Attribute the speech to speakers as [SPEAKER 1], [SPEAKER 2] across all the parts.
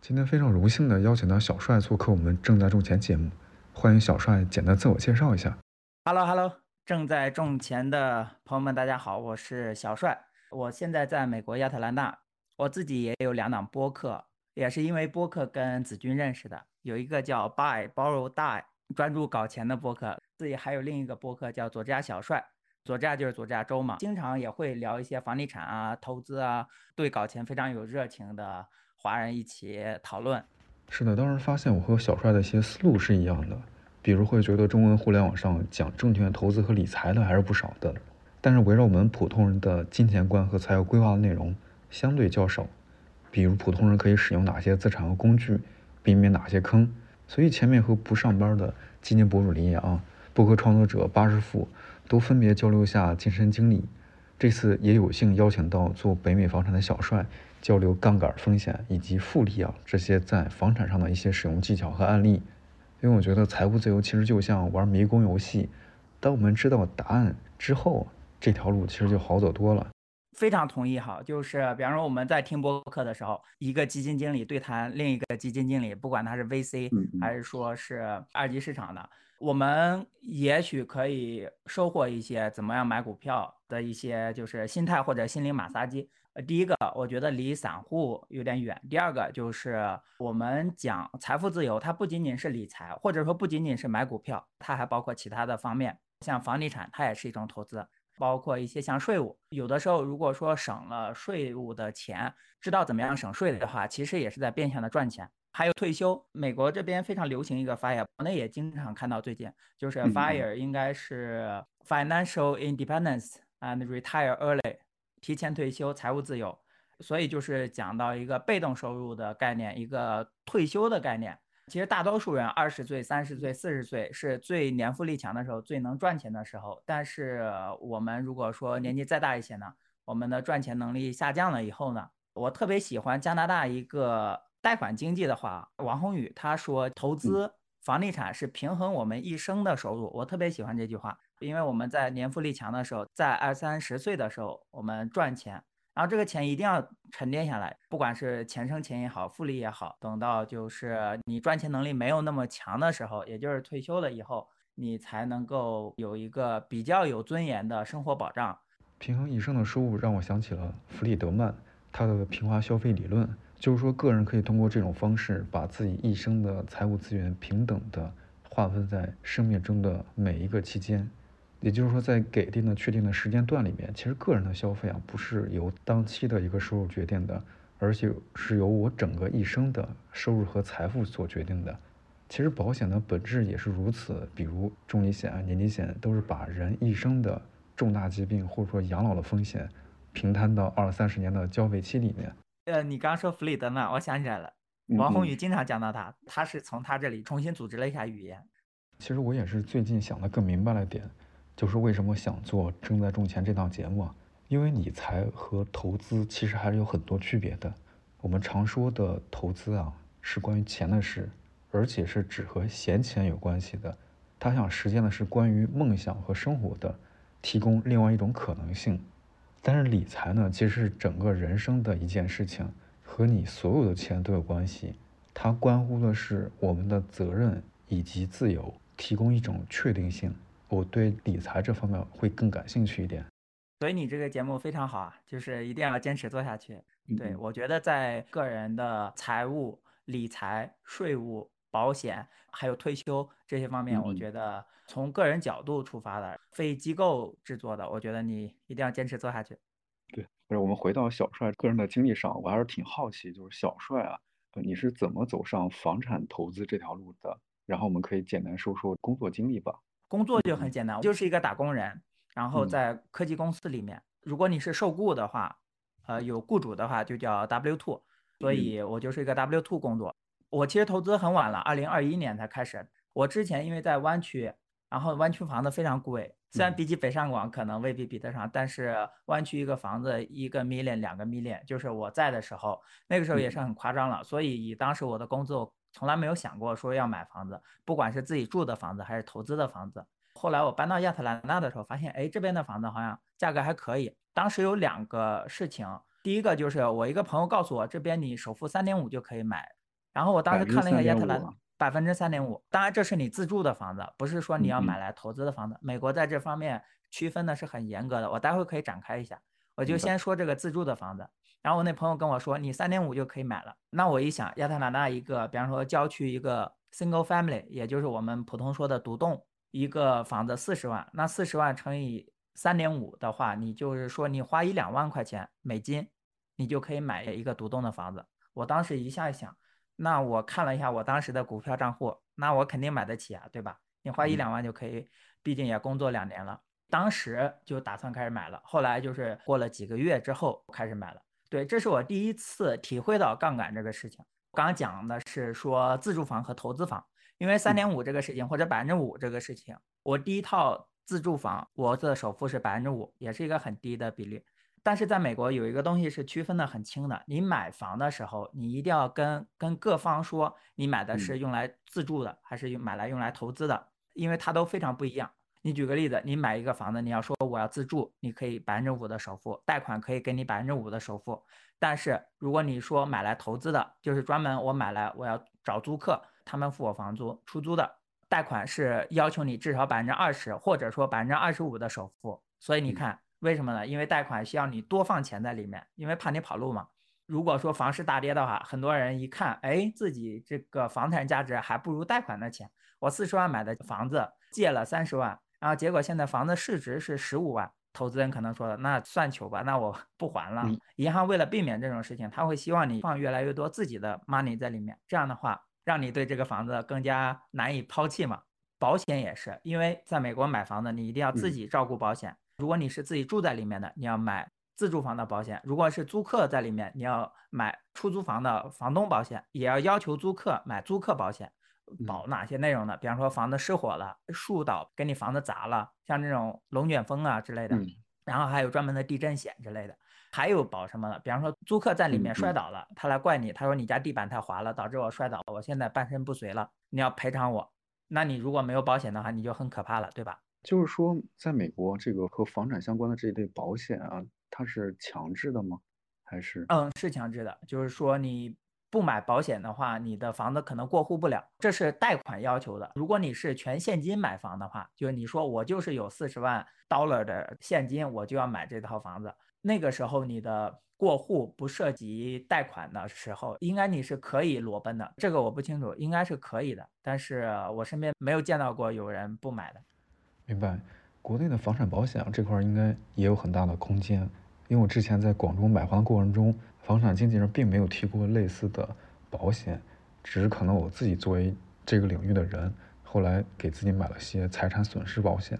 [SPEAKER 1] 今天非常荣幸的邀请到小帅做客我们正在种钱节目，欢迎小帅简单自我介绍一下。
[SPEAKER 2] Hello Hello，正在种钱的朋友们，大家好，我是小帅，我现在在美国亚特兰大，我自己也有两档播客，也是因为播客跟子君认识的，有一个叫 Buy Borrow Die，专注搞钱的播客，自己还有另一个播客叫左家小帅，左家就是佐治亚州嘛，经常也会聊一些房地产啊、投资啊，对搞钱非常有热情的。华人一起讨论，
[SPEAKER 1] 是的，当时发现我和小帅的一些思路是一样的，比如会觉得中文互联网上讲证券投资和理财的还是不少的，但是围绕我们普通人的金钱观和财务规划的内容相对较少，比如普通人可以使用哪些资产和工具，避免哪些坑。所以前面和不上班的基金博主林阳、博客创作者八十富都分别交流下亲身经历，这次也有幸邀请到做北美房产的小帅。交流杠杆风险以及复利啊这些在房产上的一些使用技巧和案例，因为我觉得财务自由其实就像玩迷宫游戏，当我们知道答案之后，这条路其实就好走多了。
[SPEAKER 2] 非常同意哈，就是比方说我们在听播客的时候，一个基金经理对谈另一个基金经理，不管他是 VC 还是说是二级市场的，我们也许可以收获一些怎么样买股票的一些就是心态或者心灵马杀鸡。呃，第一个我觉得离散户有点远。第二个就是我们讲财富自由，它不仅仅是理财，或者说不仅仅是买股票，它还包括其他的方面，像房地产，它也是一种投资，包括一些像税务。有的时候如果说省了税务的钱，知道怎么样省税的话，其实也是在变相的赚钱。还有退休，美国这边非常流行一个 FIRE，国内也经常看到，最近就是 FIRE 应该是 Financial Independence and Retire Early。提前退休，财务自由，所以就是讲到一个被动收入的概念，一个退休的概念。其实大多数人二十岁、三十岁、四十岁是最年富力强的时候，最能赚钱的时候。但是我们如果说年纪再大一些呢，我们的赚钱能力下降了以后呢，我特别喜欢加拿大一个贷款经济的话，王宏宇他说，投资房地产是平衡我们一生的收入。我特别喜欢这句话。因为我们在年富力强的时候，在二三十岁的时候，我们赚钱，然后这个钱一定要沉淀下来，不管是钱生钱也好，复利也好，等到就是你赚钱能力没有那么强的时候，也就是退休了以后，你才能够有一个比较有尊严的生活保障。
[SPEAKER 1] 平衡一生的收入让我想起了弗里德曼他的平滑消费理论，就是说个人可以通过这种方式把自己一生的财务资源平等的划分在生命中的每一个期间。也就是说，在给定的确定的时间段里面，其实个人的消费啊，不是由当期的一个收入决定的，而且是由我整个一生的收入和财富所决定的。其实保险的本质也是如此，比如重疾险啊、年金险，都是把人一生的重大疾病或者说养老的风险平摊到二三十年的交费期里面。
[SPEAKER 2] 呃，你刚说弗里德曼，我想起来了，王宏宇经常讲到他，他是从他这里重新组织了一下语言。
[SPEAKER 1] 其实我也是最近想的更明白了点。就是为什么想做《正在种钱》这档节目啊？因为理财和投资其实还是有很多区别的。我们常说的投资啊，是关于钱的事，而且是只和闲钱有关系的。他想实现的是关于梦想和生活的，提供另外一种可能性。但是理财呢，其实是整个人生的一件事情，和你所有的钱都有关系。它关乎的是我们的责任以及自由，提供一种确定性。我对理财这方面会更感兴趣一点，
[SPEAKER 2] 所以你这个节目非常好啊，就是一定要坚持做下去。对我觉得在个人的财务、理财、税务、保险还有退休这些方面，我觉得从个人角度出发的、非机构制作的，我觉得你一定要坚持做下去。
[SPEAKER 1] 对，不是我们回到小帅个人的经历上，我还是挺好奇，就是小帅啊，你是怎么走上房产投资这条路的？然后我们可以简单说说工作经历吧。
[SPEAKER 2] 工作就很简单，我就是一个打工人，然后在科技公司里面。如果你是受雇的话，呃，有雇主的话就叫 W two，所以我就是一个 W two 工作。我其实投资很晚了，二零二一年才开始。我之前因为在湾区，然后湾区房子非常贵，虽然比起北上广可能未必比得上，但是湾区一个房子一个 million 两个 million，就是我在的时候，那个时候也是很夸张了。所以以当时我的工作。从来没有想过说要买房子，不管是自己住的房子还是投资的房子。后来我搬到亚特兰大的时候，发现哎，这边的房子好像价格还可以。当时有两个事情，第一个就是我一个朋友告诉我，这边你首付三点五就可以买然后我当时看了一下亚特兰，百分之三点五。当然这是你自住的房子，不是说你要买来投资的房子。美国在这方面区分的是很严格的，我待会可以展开一下。我就先说这个自住的房子。然后我那朋友跟我说，你三点五就可以买了。那我一想，亚特兰大一个，比方说郊区一个 single family，也就是我们普通说的独栋，一个房子四十万，那四十万乘以三点五的话，你就是说你花一两万块钱美金，你就可以买一个独栋的房子。我当时一下一想，那我看了一下我当时的股票账户，那我肯定买得起啊，对吧？你花一两万就可以，毕竟也工作两年了，当时就打算开始买了。后来就是过了几个月之后开始买了。对，这是我第一次体会到杠杆这个事情。刚刚讲的是说自住房和投资房，因为三点五这个事情或者百分之五这个事情，我第一套自住房我的首付是百分之五，也是一个很低的比例。但是在美国有一个东西是区分的很清的，你买房的时候，你一定要跟跟各方说，你买的是用来自住的，还是用买来用来投资的，因为它都非常不一样。你举个例子，你买一个房子，你要说我要自住，你可以百分之五的首付，贷款可以给你百分之五的首付。但是如果你说买来投资的，就是专门我买来我要找租客，他们付我房租出租的，贷款是要求你至少百分之二十，或者说百分之二十五的首付。所以你看为什么呢？因为贷款需要你多放钱在里面，因为怕你跑路嘛。如果说房市大跌的话，很多人一看，哎，自己这个房产价值还不如贷款的钱，我四十万买的房子借了三十万。然后结果现在房子市值是十五万，投资人可能说了，那算球吧，那我 不还了。银行为了避免这种事情，他会希望你放越来越多自己的 money 在里面，这样的话让你对这个房子更加难以抛弃嘛。保险也是，因为在美国买房子你一定要自己照顾保险，如果你是自己住在里面的，你要买自住房的保险；如果是租客在里面，你要买出租房的房东保险，也要要求租客买租客保险。保哪些内容呢？比方说房子失火了，树倒给你房子砸了，像这种龙卷风啊之类的。然后还有专门的地震险之类的。还有保什么呢？比方说租客在里面摔倒了，他来怪你，他说你家地板太滑了，导致我摔倒了，我现在半身不遂了，你要赔偿我。那你如果没有保险的话，你就很可怕了，对吧？
[SPEAKER 1] 就是说，在美国这个和房产相关的这一类保险啊，它是强制的吗？还是？
[SPEAKER 2] 嗯，是强制的，就是说你。不买保险的话，你的房子可能过户不了，这是贷款要求的。如果你是全现金买房的话，就是你说我就是有四十万 dollar 的现金，我就要买这套房子，那个时候你的过户不涉及贷款的时候，应该你是可以裸奔的。这个我不清楚，应该是可以的，但是我身边没有见到过有人不买的。
[SPEAKER 1] 明白，国内的房产保险这块应该也有很大的空间，因为我之前在广州买房的过程中。房产经纪人并没有提过类似的保险，只是可能我自己作为这个领域的人，后来给自己买了些财产损失保险。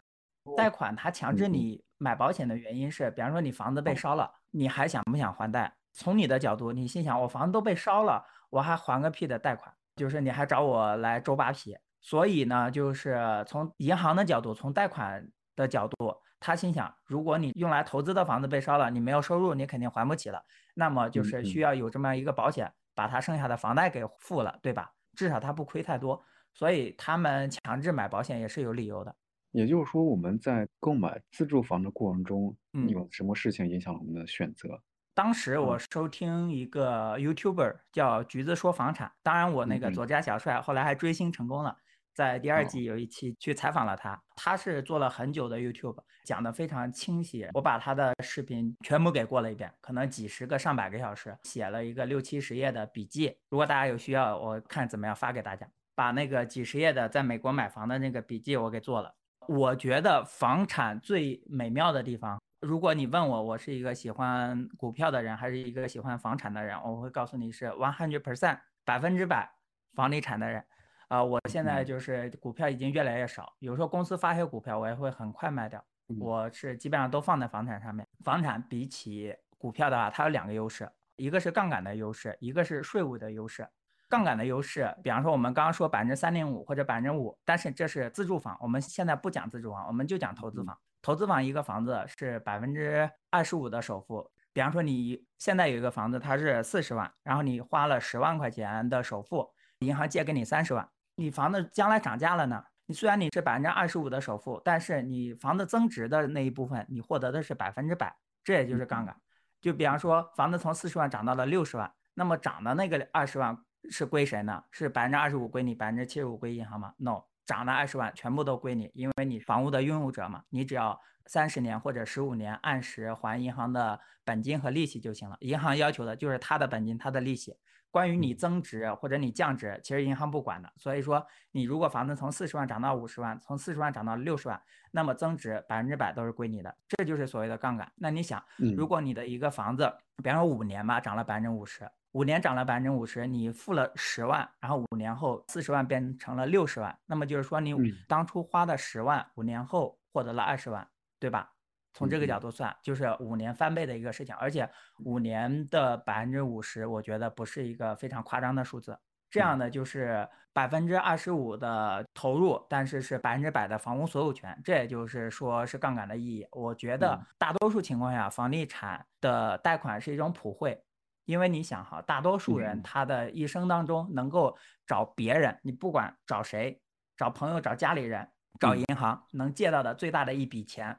[SPEAKER 2] 贷款他强制你买保险的原因是，比方说你房子被烧了，你还想不想还贷？从你的角度，你心想我房子都被烧了，我还还个屁的贷款？就是你还找我来周扒皮。所以呢，就是从银行的角度，从贷款的角度。他心想，如果你用来投资的房子被烧了，你没有收入，你肯定还不起了。那么就是需要有这么一个保险，把他剩下的房贷给付了，对吧？至少他不亏太多。所以他们强制买保险也是有理由的。
[SPEAKER 1] 也就是说，我们在购买自住房的过程中，有什么事情影响了我们的选择？
[SPEAKER 2] 当时我收听一个 YouTuber 叫橘子说房产，当然我那个左家小帅后来还追星成功了。在第二季有一期去采访了他，他是做了很久的 YouTube，讲的非常清晰。我把他的视频全部给过了一遍，可能几十个、上百个小时，写了一个六七十页的笔记。如果大家有需要，我看怎么样发给大家。把那个几十页的在美国买房的那个笔记我给做了。我觉得房产最美妙的地方，如果你问我，我是一个喜欢股票的人，还是一个喜欢房产的人，我会告诉你是 one hundred percent 百分之百房地产的人。啊，我现在就是股票已经越来越少，有时候公司发些股票，我也会很快卖掉。我是基本上都放在房产上面。房产比起股票的话，它有两个优势，一个是杠杆的优势，一个是税务的优势。杠杆的优势，比方说我们刚刚说百分之三点五或者百分之五，但是这是自住房，我们现在不讲自住房，我们就讲投资房。投资房一个房子是百分之二十五的首付，比方说你现在有一个房子，它是四十万，然后你花了十万块钱的首付，银行借给你三十万。你房子将来涨价了呢？你虽然你是百分之二十五的首付，但是你房子增值的那一部分，你获得的是百分之百，这也就是杠杆。就比方说，房子从四十万涨到了六十万，那么涨的那个二十万是归谁呢？是百分之二十五归你，百分之七十五归银行吗？No，涨的二十万全部都归你，因为你房屋的拥有者嘛，你只要三十年或者十五年按时还银行的本金和利息就行了。银行要求的就是他的本金，他的利息。关于你增值或者你降值，其实银行不管的。所以说，你如果房子从四十万涨到五十万，从四十万涨到六十万，那么增值百分之百都是归你的。这就是所谓的杠杆。那你想，如果你的一个房子，比方说五年吧，涨了百分之五十，五年涨了百分之五十，你付了十万，然后五年后四十万变成了六十万，那么就是说你当初花的十万，五年后获得了二十万，对吧？从这个角度算，就是五年翻倍的一个事情，而且五年的百分之五十，我觉得不是一个非常夸张的数字。这样的就是百分之二十五的投入，但是是百分之百的房屋所有权，这也就是说是杠杆的意义。我觉得大多数情况下，房地产的贷款是一种普惠，因为你想哈，大多数人他的一生当中能够找别人，你不管找谁，找朋友、找家里人、找银行，能借到的最大的一笔钱。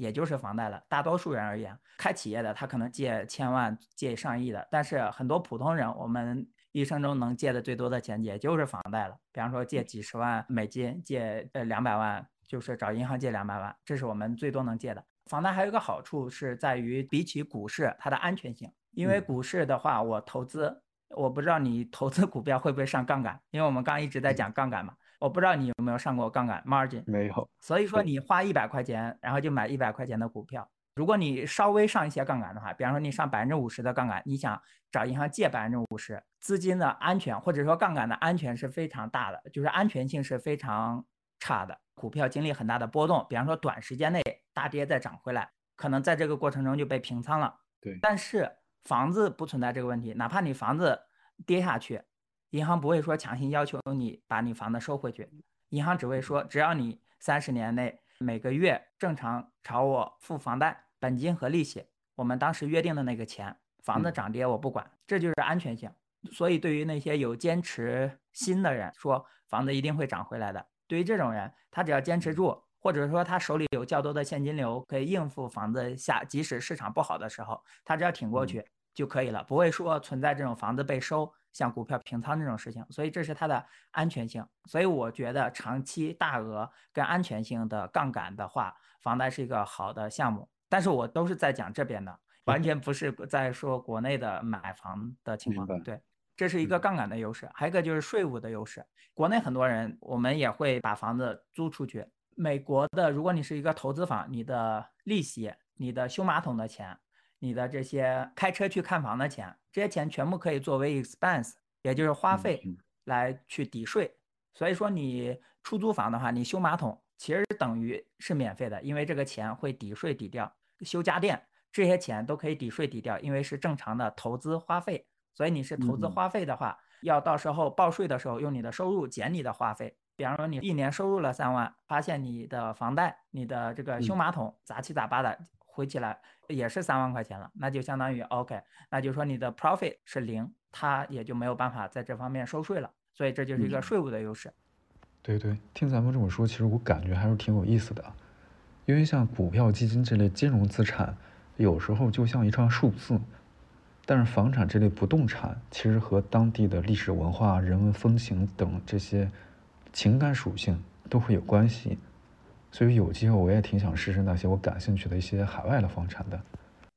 [SPEAKER 2] 也就是房贷了。大多数人而言，开企业的他可能借千万、借上亿的，但是很多普通人，我们一生中能借的最多的钱，也就是房贷了。比方说借几十万美金，借呃两百万，就是找银行借两百万，这是我们最多能借的。房贷还有一个好处是在于，比起股市，它的安全性。因为股市的话，我投资，我不知道你投资股票会不会上杠杆，因为我们刚刚一直在讲杠杆嘛。我不知道你有没有上过杠杆 margin，
[SPEAKER 1] 没有。
[SPEAKER 2] 所以说你花一百块钱，然后就买一百块钱的股票。如果你稍微上一些杠杆的话，比方说你上百分之五十的杠杆，你想找银行借百分之五十，资金的安全或者说杠杆的安全是非常大的，就是安全性是非常差的。股票经历很大的波动，比方说短时间内大跌再涨回来，可能在这个过程中就被平仓了。
[SPEAKER 1] 对。
[SPEAKER 2] 但是房子不存在这个问题，哪怕你房子跌下去。银行不会说强行要求你把你房子收回去，银行只会说，只要你三十年内每个月正常朝我付房贷本金和利息，我们当时约定的那个钱，房子涨跌我不管，这就是安全性。所以对于那些有坚持心的人，说房子一定会涨回来的，对于这种人，他只要坚持住，或者说他手里有较多的现金流，可以应付房子下，即使市场不好的时候，他只要挺过去就可以了，不会说存在这种房子被收。像股票平仓这种事情，所以这是它的安全性。所以我觉得长期大额跟安全性的杠杆的话，房贷是一个好的项目。但是我都是在讲这边的，完全不是在说国内的买房的情况。对，这是一个杠杆的优势。还有一个就是税务的优势。国内很多人我们也会把房子租出去。美国的，如果你是一个投资房，你的利息、你的修马桶的钱。你的这些开车去看房的钱，这些钱全部可以作为 expense，也就是花费来去抵税。所以说你出租房的话，你修马桶其实等于是免费的，因为这个钱会抵税抵掉。修家电这些钱都可以抵税抵掉，因为是正常的投资花费。所以你是投资花费的话，要到时候报税的时候用你的收入减你的花费。比方说你一年收入了三万，发现你的房贷、你的这个修马桶杂七杂八的回起来。也是三万块钱了，那就相当于 OK，那就说你的 profit 是零，它也就没有办法在这方面收税了，所以这就是一个税务的优势。
[SPEAKER 1] 对对，听咱们这么说，其实我感觉还是挺有意思的，因为像股票、基金这类金融资产，有时候就像一串数字，但是房产这类不动产，其实和当地的历史文化、人文风情等这些情感属性都会有关系。所以有机会我也挺想试试那些我感兴趣的一些海外的房产的。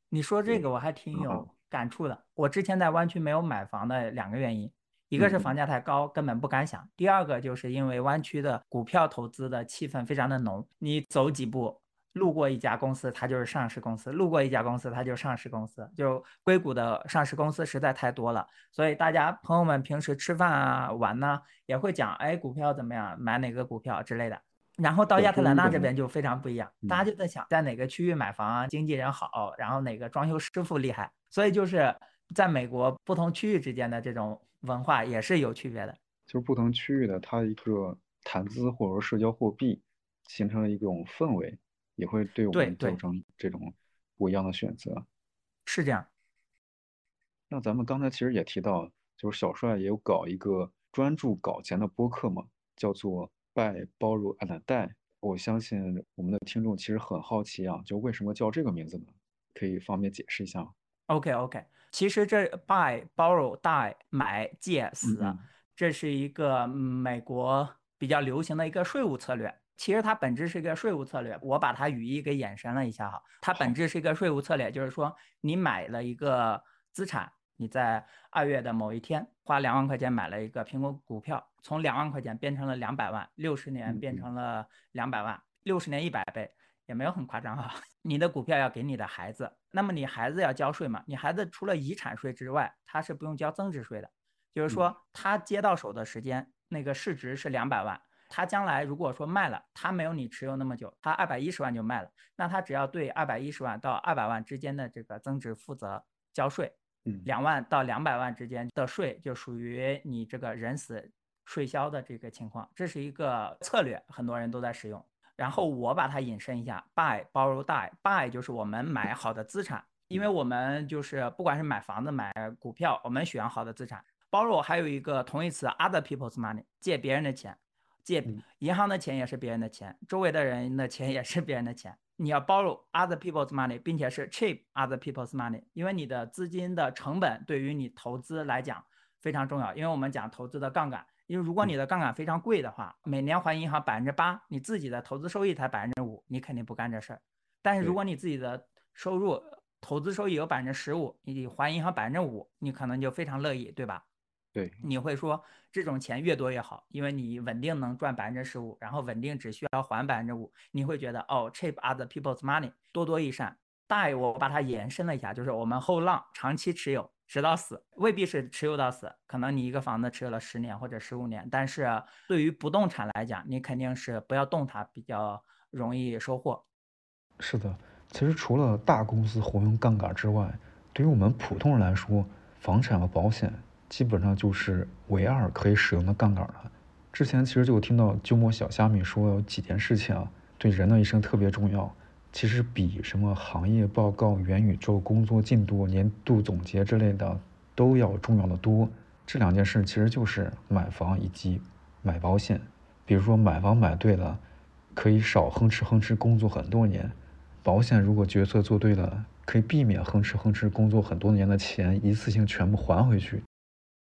[SPEAKER 2] 你说这个我还挺有感触的。我之前在湾区没有买房的两个原因，一个是房价太高，根本不敢想；第二个就是因为湾区的股票投资的气氛非常的浓，你走几步路过一家公司，它就是上市公司；路过一家公司，它就是上市公司。就硅谷的上市公司实在太多了，所以大家朋友们平时吃饭啊玩呢也会讲，哎，股票怎么样，买哪个股票之类的。然后到亚特兰大这边就非常不一样，大家就在想在哪个区域买房，经纪人好，然后哪个装修师傅厉害，所以就是在美国不同区域之间的这种文化也是有区别的。
[SPEAKER 1] 就是不同区域的它一个谈资或者说社交货币形成了一种氛围，也会对我们造成这种不一样的选择。
[SPEAKER 2] 是这样。
[SPEAKER 1] 那咱们刚才其实也提到，就是小帅也有搞一个专注搞钱的播客嘛，叫做。拜包入 and 带，我相信我们的听众其实很好奇啊，就为什么叫这个名字呢？可以方便解释一下吗
[SPEAKER 2] OK OK，其实这 buy borrow die 买借死，这是一个美国比较流行的一个税务策略。其实它本质是一个税务策略，我把它语义给延伸了一下哈。它本质是一个税务策略，就是说你买了一个资产，你在二月的某一天花两万块钱买了一个苹果股票，从两万块钱变成了两百万，六十年变成了两百万，六十年一百倍也没有很夸张哈。你的股票要给你的孩子，那么你孩子要交税嘛？你孩子除了遗产税之外，他是不用交增值税的，就是说他接到手的时间那个市值是两百万。他将来如果说卖了，他没有你持有那么久，他二百一十万就卖了，那他只要对二百一十万到二百万之间的这个增值负责交税，
[SPEAKER 1] 嗯，
[SPEAKER 2] 两万到两百万之间的税就属于你这个人死税消的这个情况，这是一个策略，很多人都在使用。然后我把它引申一下，buy borrow die，buy 就是我们买好的资产，因为我们就是不管是买房子买股票，我们选好的资产，borrow 还有一个同义词 other people's money，借别人的钱。借银行的钱也是别人的钱，周围的人的钱也是别人的钱。你要 borrow other people's money，并且是 cheap other people's money，因为你的资金的成本对于你投资来讲非常重要。因为我们讲投资的杠杆，因为如果你的杠杆非常贵的话，每年还银行百分之八，你自己的投资收益才百分之五，你肯定不干这事儿。但是如果你自己的收入投资收益有百分之十五，你还银行百分之五，你可能就非常乐意，对吧？
[SPEAKER 1] 对，
[SPEAKER 2] 你会说这种钱越多越好，因为你稳定能赚百分之十五，然后稳定只需要还百分之五，你会觉得哦，cheap other people's money，多多益善。大我把它延伸了一下，就是我们后浪长期持有，直到死，未必是持有到死，可能你一个房子持有了十年或者十五年，但是对于不动产来讲，你肯定是不要动它，比较容易收获。
[SPEAKER 1] 是的，其实除了大公司活用杠杆之外，对于我们普通人来说，房产和保险。基本上就是唯二可以使用的杠杆了。之前其实就听到鸠摩小虾米说，有几件事情啊，对人的一生特别重要。其实比什么行业报告、元宇宙、工作进度、年度总结之类的都要重要的多。这两件事其实就是买房以及买保险。比如说买房买对了，可以少哼哧哼哧工作很多年；保险如果决策做对了，可以避免哼哧哼哧工作很多年的钱一次性全部还回去。